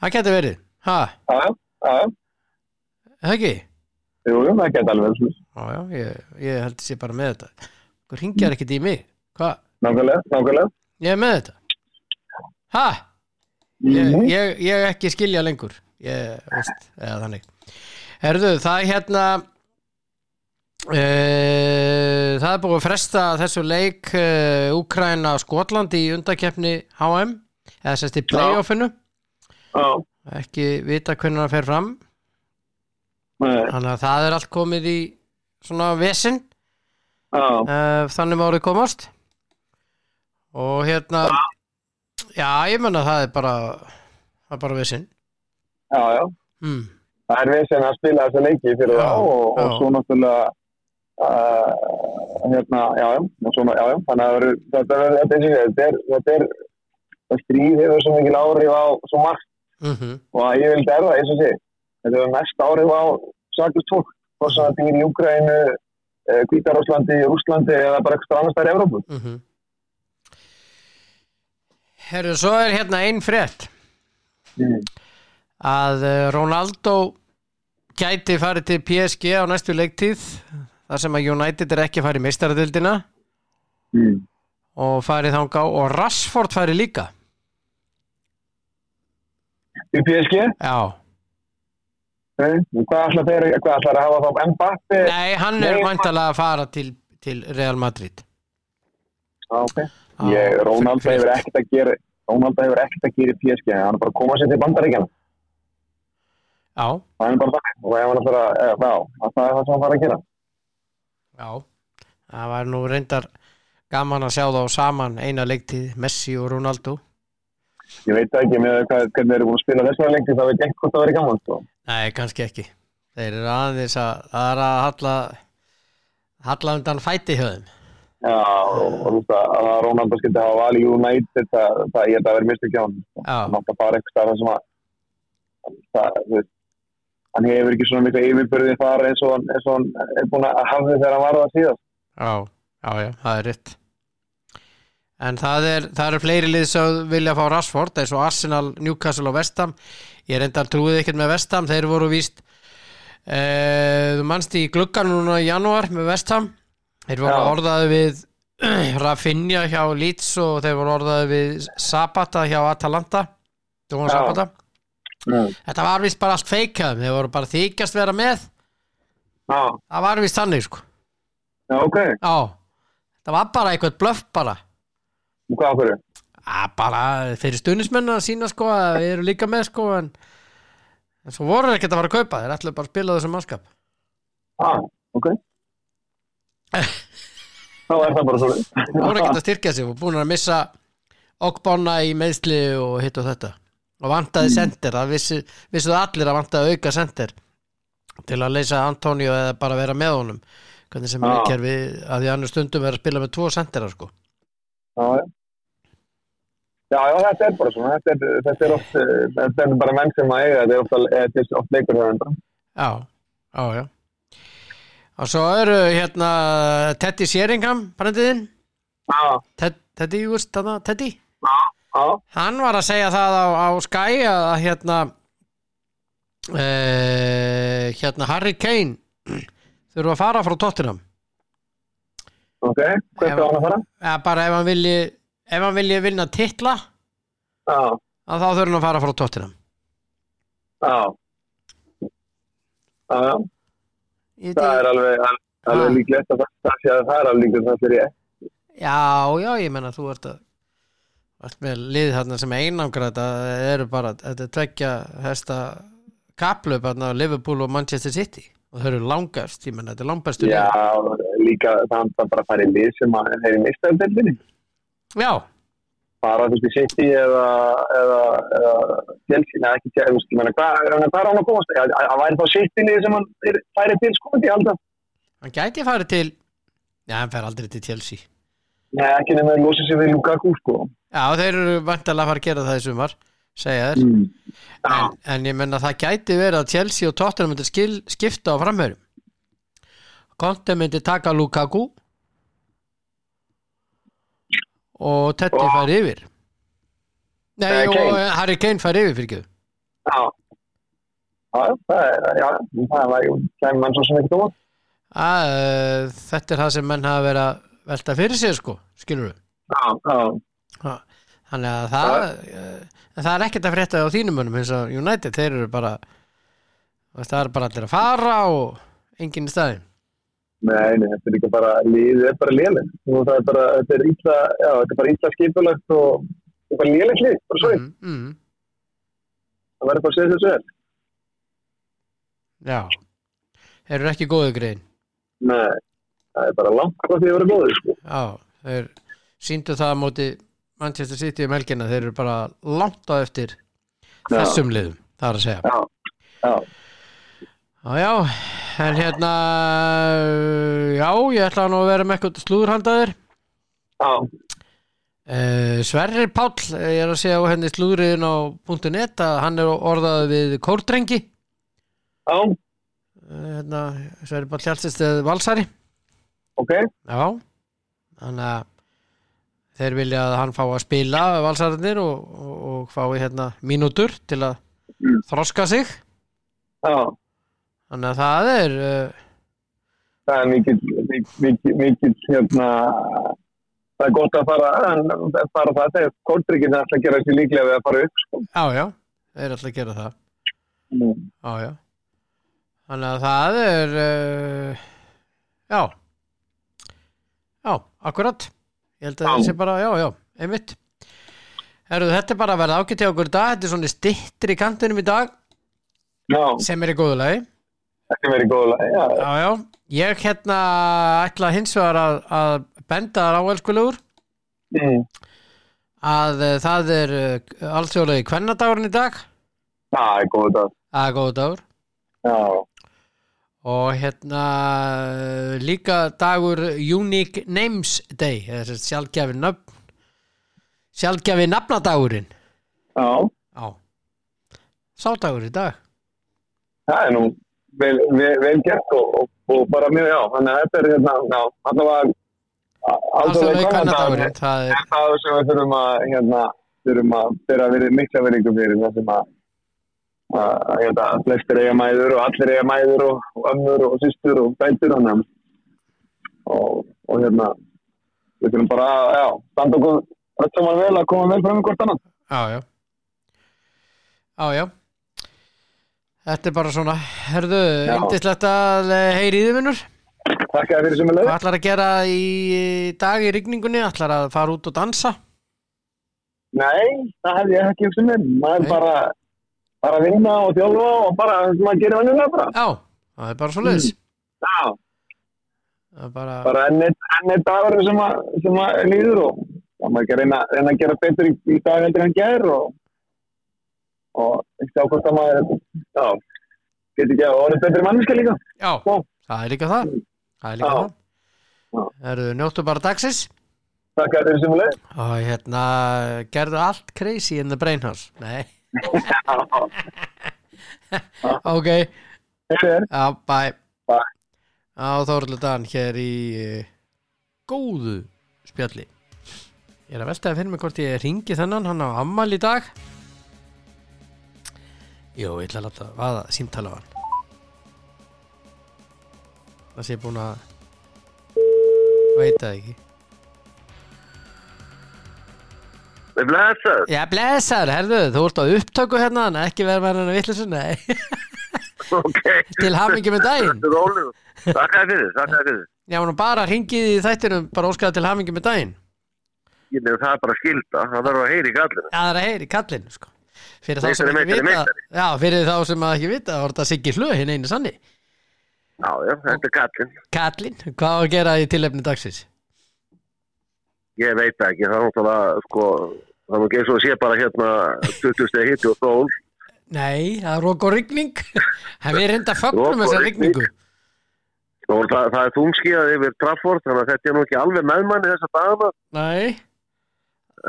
[SPEAKER 1] Það getur verið, ha, það ekki?
[SPEAKER 2] Jú, það geta alveg.
[SPEAKER 1] Já, já, ég, ég held sér bara með þetta Hvað ringjar ekkert í mig? Hvað?
[SPEAKER 2] Nákvæmlega.
[SPEAKER 1] Ég er með þetta Ha? Ég,
[SPEAKER 2] Mhm.
[SPEAKER 1] ég, ég ekki skilja lengur Ég, veist, eða þannig Herðu, það er hérna Það er búið að fresta þessu leik e, Úkraina Skotland í undakeppni HM eða sérst í playoffinu. Ekki vita hvernig það fer fram. Þannig að það er allt komið í svona vesinn
[SPEAKER 2] já,
[SPEAKER 1] uh, þannig má orðið komast. Og hérna já, ég menna það er bara það er bara við sinn
[SPEAKER 2] já, já.
[SPEAKER 1] mm.
[SPEAKER 2] Það er sem að spila þessa leiki fyrir
[SPEAKER 1] Já,
[SPEAKER 2] þá og, og svo náttúrulega uh, hérna, já, já, svona, já, já, þannig að þetta verður, þetta er, þetta er, þetta er, það stríð hefur svo mikil áhrif á svo margt
[SPEAKER 1] Mm
[SPEAKER 2] og að ég vildi erða, eins og sé, þetta hefur mest áhrif á saklust fólk, hvort sem það býr í Ukraínu, Kvítarúslandi, Rúslandi eða bara eitthvað annars þær í Evrópu.
[SPEAKER 1] -hmm. Herru, svo er hérna ein frétt
[SPEAKER 2] Mm.
[SPEAKER 1] að uh, Ronaldo gæti farið til PSG á næstu leiktíð þar sem að United er ekki að fara í meistaradildina
[SPEAKER 2] Mm.
[SPEAKER 1] og farið þangá og Rashford farið líka.
[SPEAKER 2] Í PSG,
[SPEAKER 1] Já,
[SPEAKER 2] eh, hvað ætlar þeir, hvað ætlar að hafa þá? Mbappe?
[SPEAKER 1] nei, hann er
[SPEAKER 2] Nei,
[SPEAKER 1] væntalega að fara til, til Real Madrid.
[SPEAKER 2] Já, ok.
[SPEAKER 1] Á,
[SPEAKER 2] Ég, Rónald hefur ekkert að gera Rónald hefur ekkert að gera í PSG hann er bara að koma sér til bandaríkjana
[SPEAKER 1] Já,
[SPEAKER 2] það er bara þannig og eh, það er það sem hann fara að gera
[SPEAKER 1] já. Það var nú reyndar gaman að sjá þá saman eina leiktíð Messi og Ronaldo.
[SPEAKER 2] Ég veit það ekki með hvað, hvernig þeir eru búin að spila þessari lengi það veit ekki hvort það verið gaman sko.
[SPEAKER 1] Nei, kannski ekki. Þeir eru aðeins að það er að halla halla undan fæti höfum
[SPEAKER 2] Já, og, þú veist að, að Rónaldo skildi hafa valið United, það, það ég held að vera hjá hann.
[SPEAKER 1] Já,
[SPEAKER 2] Hann átti að fara eitthvað sem að, það, þú veist, hann hefur ekki svona mikla yfirbyrði þar eins og hann, eins og hann er búin að hafa þegar hann var það síðast.
[SPEAKER 1] já, já, já, það er rétt En það er, það eru fleiri lið sem vilja fá Rashford eins og Arsenal, Newcastle og Vestham Ég reyndar trúið ekkert með Vestham þeir voru víst uh, þú manst í gluggan núna í janúar með Vestham þeir voru
[SPEAKER 2] Já.
[SPEAKER 1] orðaði við Rafinha hjá Leeds og þeir voru orðaði við Zapata hjá Atalanta Dóma
[SPEAKER 2] Já.
[SPEAKER 1] Zapata
[SPEAKER 2] Mm.
[SPEAKER 1] Þetta var vist bara allt feikað þeir voru bara þykjast vera með
[SPEAKER 2] Já,
[SPEAKER 1] það var vist þannig sko
[SPEAKER 2] já, ok.
[SPEAKER 1] Já, það var bara eitthvað blöff bara
[SPEAKER 2] Og hvað okkur?
[SPEAKER 1] að bara fyrir stunismenn að sína sko að við erum líka með sko en, en svo voru þeir ekkert að fara að kaupa þeir ætlaðu bara að spila þessum mannskap
[SPEAKER 2] Ah, ok. Þá er það bara svo.
[SPEAKER 1] þeir voru ekkert að styrkja sig og búin að missa okkbána í meðsli og hitt og þetta og vantaði sender það vissu, vissuðu allir að vantaði auka sender til að leysa Antonio eða bara vera með honum hvernig sem er
[SPEAKER 2] Já.
[SPEAKER 1] kerfi að því annars stundum er að spila með tvo sendera sko
[SPEAKER 2] Já, já. Já, já, þetta er bara svona. Þetta er, þetta er oft, eh, þetta er bara menn sem að eiga. Þetta er oft, þetta er oft leikur.
[SPEAKER 1] Já, já, já. Og svo eru hérna Teddy Sheringham, brendiðinn. Ted, Teddy, þarna, Teddy.
[SPEAKER 2] já,
[SPEAKER 1] Hann var að segja það á, á Sky að hérna uh, hérna Harry Kane þurfa að fara frá Tottenham.
[SPEAKER 2] ok. Hvert á hann að fara?
[SPEAKER 1] Ja, bara ef hann vilji ef hann vilji vinna titla
[SPEAKER 2] Já,
[SPEAKER 1] að þá þurfa hann að fara frá Tottenham.
[SPEAKER 2] já. Já, já.
[SPEAKER 1] Ég
[SPEAKER 2] Það er alveg, alveg líklegt að það, sé að það er alveg líklegt að það sé rétt.
[SPEAKER 1] Já, já, ég menna þú ert að ert með lið þarna sem einangra þetta eru bara, þetta er tveggja hesta kaplöp þarna Liverpool og Manchester City og þau eru langast, ég menna þetta er langbæstu
[SPEAKER 2] Já, líka það bara að fara í lið sem að er í mistaðudeldinni.
[SPEAKER 1] já,
[SPEAKER 2] Bara þú veist City eða, eða, eða Chelsea, neða ekki þú veist, ég meina, hvað er hann að komast? Það væri þá City lið sem hann færi til sko, ekki alltaf.
[SPEAKER 1] hann gæti farið til já, hann fer aldrei til Chelsea
[SPEAKER 2] Nei, ekki nefnir að losa sig við Lukaku, sko.
[SPEAKER 1] já, þeir eru vantilega að fara að gera það í sumar segja þeir,
[SPEAKER 2] Mm. Já,
[SPEAKER 1] en, en ég menna það gæti verið að Chelsea og Tottenham myndi skil, skipta á framhörum Conte myndi taka Lukaku og Teddy
[SPEAKER 2] Og-
[SPEAKER 1] fær yfir Nei,
[SPEAKER 2] Eh,
[SPEAKER 1] og
[SPEAKER 2] Kane.
[SPEAKER 1] Harry Kane fær yfir fyrir ekki
[SPEAKER 2] já. Já, það er, já, það ju, það mann svo sem ekki tóma.
[SPEAKER 1] að, Þetta er það sem menn hafa verið að velta fyrir sig sko, skilur við
[SPEAKER 2] Já, já.
[SPEAKER 1] Þannig að það uh, það er ekkert að frétta á þínum önum eins og United, þeir eru bara það er bara allir að fara og enginn í staðinn
[SPEAKER 2] Nei, nei, þetta er líka bara, liðið er bara er bara, þetta er þetta er bara illa skipulagt og þetta er bara liðið lið, bara svo. Mm.
[SPEAKER 1] mm,
[SPEAKER 2] Það verður bara að segja þessu.
[SPEAKER 1] Já Þeir eru ekki góðu grein
[SPEAKER 2] Nei, það er bara langt hvað því að vera góður, sko.
[SPEAKER 1] Já, þeir síndu það á móti Manchester City um helgina, þeir eru bara langt á eftir
[SPEAKER 2] Já.
[SPEAKER 1] þessum liðum, það er að segja.
[SPEAKER 2] Já, já,
[SPEAKER 1] Já, já, en hérna já, ég ætla nú að vera með eitthvað slúðurhandaðir
[SPEAKER 2] já,
[SPEAKER 1] uh, Sverrir Páll ég er að segja á henni slúðriðin á .net að hann er orðað við kórdrengi.
[SPEAKER 2] Já,
[SPEAKER 1] uh, hérna, Sverrir Páll hjálpsist valsari
[SPEAKER 2] ok,
[SPEAKER 1] Já, þannig að þeir vilja að hann fá að spila valsararnir og, og, og fái hérna mínútur til að
[SPEAKER 2] Mm.
[SPEAKER 1] þroska sig
[SPEAKER 2] já.
[SPEAKER 1] þannig að það er uh,
[SPEAKER 2] Það er mikið, mikið, hérna, það er gott að fara, en bara það, þegar kóldrygginn ætla að gera sér líklega við að fara upp, sko.
[SPEAKER 1] já, já, þeir er alltaf að gera það
[SPEAKER 2] Mm.
[SPEAKER 1] já, já þannig að það er uh, já já, akkurat. Ég held að
[SPEAKER 2] Já.
[SPEAKER 1] það sé bara, já, já, einmitt. Herru, þetta er bara að verða ágætt hjá okkur dag. Þetta er svona stittir í kantinum í dag.
[SPEAKER 2] Já,
[SPEAKER 1] sem er í góðu lagi.
[SPEAKER 2] Ekki verið góðlega, já,
[SPEAKER 1] Já, já, ég hérna ætla hins vegar að, að benda þar á elskulegur
[SPEAKER 2] mm.
[SPEAKER 1] að uh, það er uh, alþjóðlegi kvennadagurinn í dag.
[SPEAKER 2] Það er góð dag.
[SPEAKER 1] það er góðu dagur.
[SPEAKER 2] Já,
[SPEAKER 1] og hérna líka dagur Unique Names Day sjálfgjafi nöfn sjálfgjafi nafnadagurinn.
[SPEAKER 3] Já,
[SPEAKER 1] Já. Sádagur í dag.
[SPEAKER 3] Það er nú vel, vel, vel gert og, og, og bara mjög, já, þannig að þetta er hérna, þetta var
[SPEAKER 1] Alþjóðlegi kvennadagurinn það er,
[SPEAKER 3] það sem við þurfum að hérna, þurfum að byrja að vera mikla verðingum fyrir það sem að að hérna, flestir eiga mæður og allir eiga mæður og, og ömmur og systur og bætur og og, hérna við þurfum bara að, standa okkur öll saman vel að koma vel fram í hvort annan
[SPEAKER 1] Já, já. Já, já. Þetta er bara svona, herðu, yndislegt að eh, heyri í þið minnur
[SPEAKER 3] Takk að fyrir sem er leið
[SPEAKER 1] Hvað ætlar að gera í dag í rigningunni? Ætlar að fara út og dansa?
[SPEAKER 3] Nei, það hefði ég ekki hugsað mér maður
[SPEAKER 1] Nei.
[SPEAKER 3] Bara, bara vinna og þjálfa og bara, maður gerir vennilega bara.
[SPEAKER 1] Já, það er bara svo leiðis
[SPEAKER 3] Já,
[SPEAKER 1] Það er bara,
[SPEAKER 3] bara enn eitt, enn eitt dagur sem, að, sem að líður og það maður að reyna, reyna að gera betur í, í dag heldur en gær og og ekki á hvort að maður já, geti ekki að orðið betri manneska líka.
[SPEAKER 1] Já,
[SPEAKER 3] Já.
[SPEAKER 1] það er líka það. Það er líka
[SPEAKER 3] Já. Já.
[SPEAKER 1] það Herðu, njóttu bara dagsins.
[SPEAKER 3] Takk að fyrir sem er leið
[SPEAKER 1] og hérna, gerðu allt crazy in the brain house. Nei, ok. Já, bye.
[SPEAKER 3] Bye.
[SPEAKER 1] Já, Þóruldur Dan hér í uh, góðu spjalli. Ég er að veltaði fyrir mig hvort ég ringi þennan hann á ammal í dag. Jó, ég ætla að láta vaða símtala á hann. Það sé búin að veit það ekki
[SPEAKER 3] Við blessaður.
[SPEAKER 1] Já, blessaður, herðu, þú ert á upptöku hérna en ekki verða með hennar vittlisu, nei.
[SPEAKER 3] Ok.
[SPEAKER 1] Til hamingi með daginn.
[SPEAKER 3] Að fyrir, takk að fyrir.
[SPEAKER 1] Já, hann bara ringið í þættinum bara óskaði til hamingi með daginn.
[SPEAKER 3] Ég nefnir það bara skilda, það verður að heyri í gallinu
[SPEAKER 1] Já, það er að heyri kallinn sko. fyrir þá sem ekki vita. Já, fyrir þá sem ekki vita þá var þetta Siggi Hlu hinn einu sanni.
[SPEAKER 3] Já, já, þetta er gallin
[SPEAKER 1] Kallinn, hvað á að gera í tilefni dagsins?
[SPEAKER 3] Ég veit það ekki, það er náttúrulega sko, það er ekki eins og að sé bara hérna 20 steg hitti og sól.
[SPEAKER 1] Nei, það er og rigning. Það er reynda þessar
[SPEAKER 3] rigning.
[SPEAKER 1] rigningu.
[SPEAKER 3] Og það, það er þungskíðað yfir Trafford þannig að þetta er nú ekki alveg meðmanni þessa dagana.
[SPEAKER 1] Nei,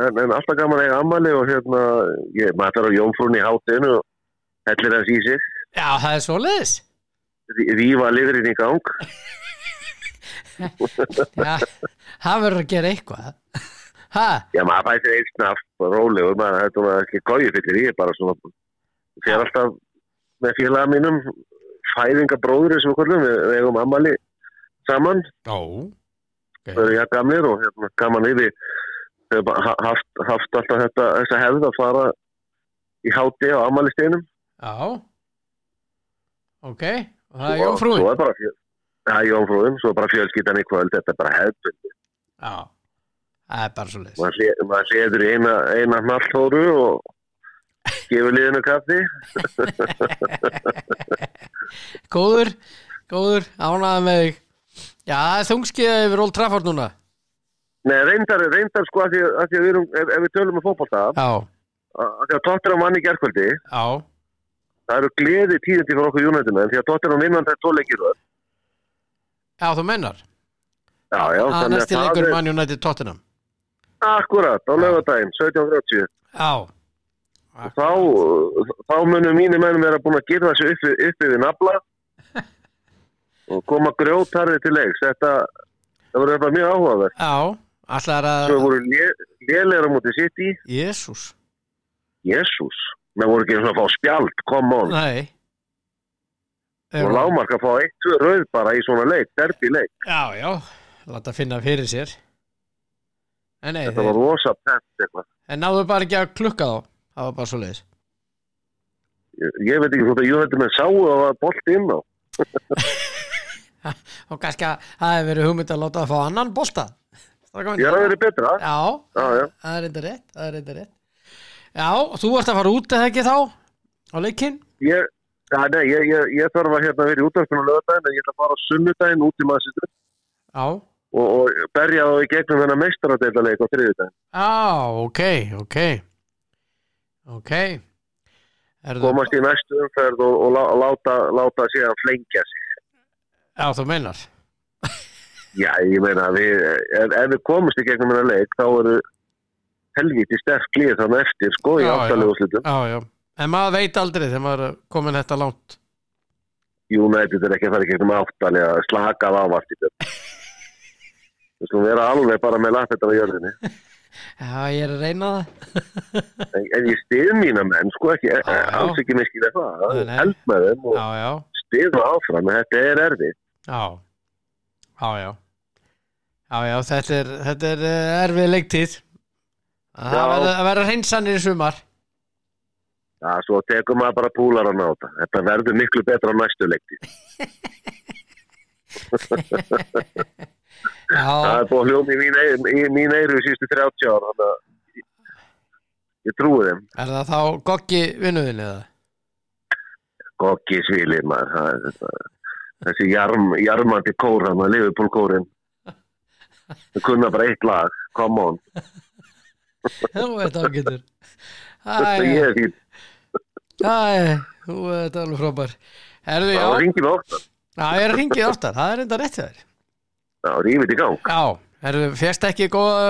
[SPEAKER 3] en, en alltaf gaman að eiga ammali og hérna, ég maður á jómfrún í hátinu og hellir hans í sig.
[SPEAKER 1] Já, það er svoleiðis.
[SPEAKER 3] Rífa liðurinn í gang.
[SPEAKER 1] Já, það verður að gera eitthvað Ha,
[SPEAKER 3] Já, maður fæsir einn snaft og rólegur, maður þetta var ekki góið fyrir ég bara svona fyrir alltaf með félaga mínum fæðingabróður sem kollum, við, við eigum ammali saman,
[SPEAKER 1] ó
[SPEAKER 3] við erum ég gamlir og hérna gaman yfir ha- haft, haft alltaf þetta, þessa hefð að fara í háti á ammalisteginum
[SPEAKER 1] Já. Ok, og það er
[SPEAKER 3] fjöl Já, jómfrúin, svo bara fjölskyldan í kvöld, þetta er bara hefð
[SPEAKER 1] Já, það er bara svoleiðis.
[SPEAKER 3] Maður sé- maður séður í eina, eina hnalltóru og gefur liðinu kaffi.
[SPEAKER 1] Góður, góður, ánæða með þig. Já, það er þungskiða yfir Old Trafford núna.
[SPEAKER 3] Nei, reyndar, reyndar sko að því að, því að við erum, ef, ef við tölum um fótbolta að því að Tottenham vann í gerkvöldi
[SPEAKER 1] já,
[SPEAKER 3] það eru gleði tíðindi fyrir okkur United menn því að Tottenham vinnan þetta tvo leikir röð.
[SPEAKER 1] já, þú mennar
[SPEAKER 3] Já, já,
[SPEAKER 1] að næsti
[SPEAKER 3] það
[SPEAKER 1] leikur
[SPEAKER 3] er
[SPEAKER 1] Man United Tottenham
[SPEAKER 3] akkurat á lögadaginn, 17.30
[SPEAKER 1] Já,
[SPEAKER 3] þá, þá munum mínir menn vera búin að gera þessu uppi, uppi við nafla og koma grjótarði til leiks. Þetta, það voru eitthvað mjög áhugaverð
[SPEAKER 1] já, allar
[SPEAKER 3] svo
[SPEAKER 1] að
[SPEAKER 3] voru lélegra mútið sitt í
[SPEAKER 1] Jésús,
[SPEAKER 3] Jésús, það voru ekki og að fá spjald come on,
[SPEAKER 1] nei.
[SPEAKER 3] Og lámark að fá eitt, rauð bara í svona leik, derbi leik.
[SPEAKER 1] Já, já, láta finna fyrir sér nei,
[SPEAKER 3] þetta var
[SPEAKER 1] þeir,
[SPEAKER 3] rosa pent eitthvað.
[SPEAKER 1] En náðu bara ekki að klukka þá? Það var bara svo leiðis
[SPEAKER 3] ég, ég veit ekki hvort að United menn sáu að það var bolt inn á.
[SPEAKER 1] Og kannski að það hefur verið hugmynd að láta það fá annan bolta.
[SPEAKER 3] Ég er að vera betra.
[SPEAKER 1] Já,
[SPEAKER 3] Já, já.
[SPEAKER 1] það er eitthvað rétt Það er eitthvað rétt. Já, og þú ert að fara út eða ekki þá? Á leikinn?
[SPEAKER 3] Ég, nei, ég, ég, þarf að hérna vera í útvarpinu á lögadaginn en ég ætla að fara sunnudaginn út í maður
[SPEAKER 1] Já,
[SPEAKER 3] og, og berja þá í gegnum þennan meistaradeildaleik á þriðudaginn
[SPEAKER 1] Já, ok, ok. Ok. Erðu,
[SPEAKER 3] komast í næstu umferð og, og lá, láta, láta síðan flengja sig.
[SPEAKER 1] Já, þú meinar.
[SPEAKER 3] Já, ég meina, við, ef, ef við komumst í gegnum hennar leik, þá eru helviti sterk lið þannig eftir, sko, í áttalegu slutum.
[SPEAKER 1] Já, já. En maður veit aldrei þegar maður komin þetta langt.
[SPEAKER 3] United er ekki að fara í gegnum áttalega, slakað á allt í þetta. Þú slum vera alveg bara með lapp þetta á jörðinni.
[SPEAKER 1] Já, ég er að reyna það
[SPEAKER 3] En, en ég stið mína menn, sko, ekki,
[SPEAKER 1] Já, já.
[SPEAKER 3] alls ekki miskilega það.
[SPEAKER 1] Nei, nei.
[SPEAKER 3] Held með þeim og
[SPEAKER 1] Já,
[SPEAKER 3] stið það áfram, þetta er erfið.
[SPEAKER 1] já Já, já þetta er, þetta er eh, erfið leiktíð Það verður að vera hreinsanir í sumar
[SPEAKER 3] Já, svo tekum maður bara púlar á náta. Þetta verður miklu betra á næstu leikti. Það er búið að hljóma í mín, í síðustu 30 ára, þannig að ég, trúi þeim.
[SPEAKER 1] er það þá goggi vinnuðin eða?
[SPEAKER 3] Gokki svilir maður, það. Þessi jarm, jarmandi kór hann að Liverpool kórin. Það kunna bara eitt lag, come on.
[SPEAKER 1] Þú veit ágættur
[SPEAKER 3] ég er
[SPEAKER 1] æ, þú veit alveg frábær
[SPEAKER 3] það ringi mig ofta.
[SPEAKER 1] já, ég er ringið oftar Það er enda rétt þér
[SPEAKER 3] Já, rífið í gang.
[SPEAKER 1] Já, herðu, fjast ekki góða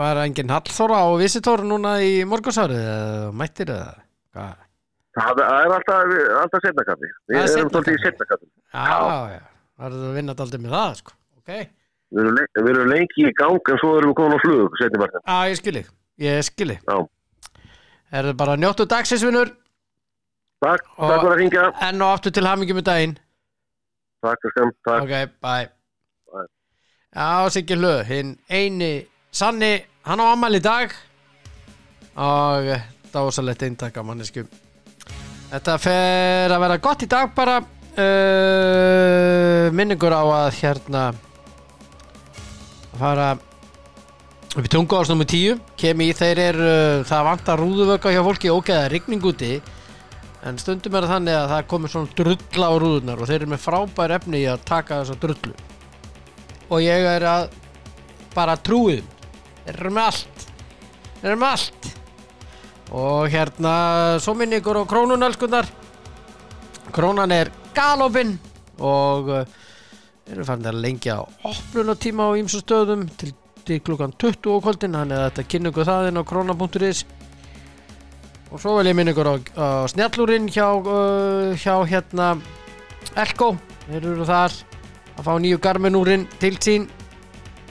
[SPEAKER 1] Var engin Hallþóra á Visitor núna í morgunsárið mættir?
[SPEAKER 3] Það það er alltaf, alltaf setnakaffi.
[SPEAKER 1] Það
[SPEAKER 3] Við
[SPEAKER 1] er
[SPEAKER 3] erum svolítið í
[SPEAKER 1] seinna
[SPEAKER 3] setnakaffi.
[SPEAKER 1] Já, já, það er að vinna daldið með það, sko Ok,
[SPEAKER 3] Við erum, le- við erum lengi í gang en svo erum við komin á flug,
[SPEAKER 1] já, ég skilji Ég skilji
[SPEAKER 3] Já.
[SPEAKER 1] Herðu bara njóttu dagsins,
[SPEAKER 3] Takk,
[SPEAKER 1] Og-
[SPEAKER 3] takk fyrir að ringja.
[SPEAKER 1] Enn og aftur til hamingi með daginn
[SPEAKER 3] Takk fyrir sem, takk.
[SPEAKER 1] Ok, bye.
[SPEAKER 3] Bye.
[SPEAKER 1] Já, Siggi Hlöð, hinn eini Sanni, hann á ammæli í dag og dásalett eintak af mannesku Þetta fer að vera gott í dag bara uh, minningur á að hérna fara upp í tungu ás nummer 10 kem í þeir eru, það vantar rúðuvöka hjá fólki, ok, það er rigning úti en stundum er þannig að það komið svona drulla á rúðunar og þeir eru með frábær efni í að taka þessa drullu. Og ég er að bara trúið þeir eru með allt. Þeir eru með allt. Og hérna svo minn ykkur á krónunelskunar krónan er galopin og uh, eru farin að lengja opnunatíma á ýmsu stöðum til, til klukkan 20 á kvöldin þannig að þetta kynna ykkur það inn á krónan.is og svo vil ég minna ykkur á, á snjallúrin hjá, uh, hjá hérna Elko, þeir eru þar að fá nýju garminúrin til sín.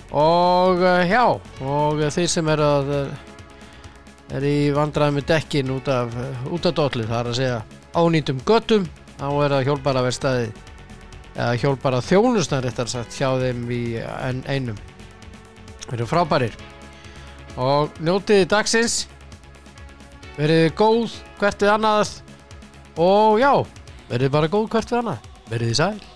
[SPEAKER 1] Og uh, já og þeir sem eru að uh, er í vandræði með dekkin út af, uh, af dollu, það er að segja ánýtum göttum, þá er það hjálpara verstaði eða hjálpara þjónustan réttar sagt hjá þeim í en, einum. Þeir eru frábærir. Og njótiði dagsins verið góð hvert við annað? Og já, verið bara góð hvert við annað. Verið þið sæl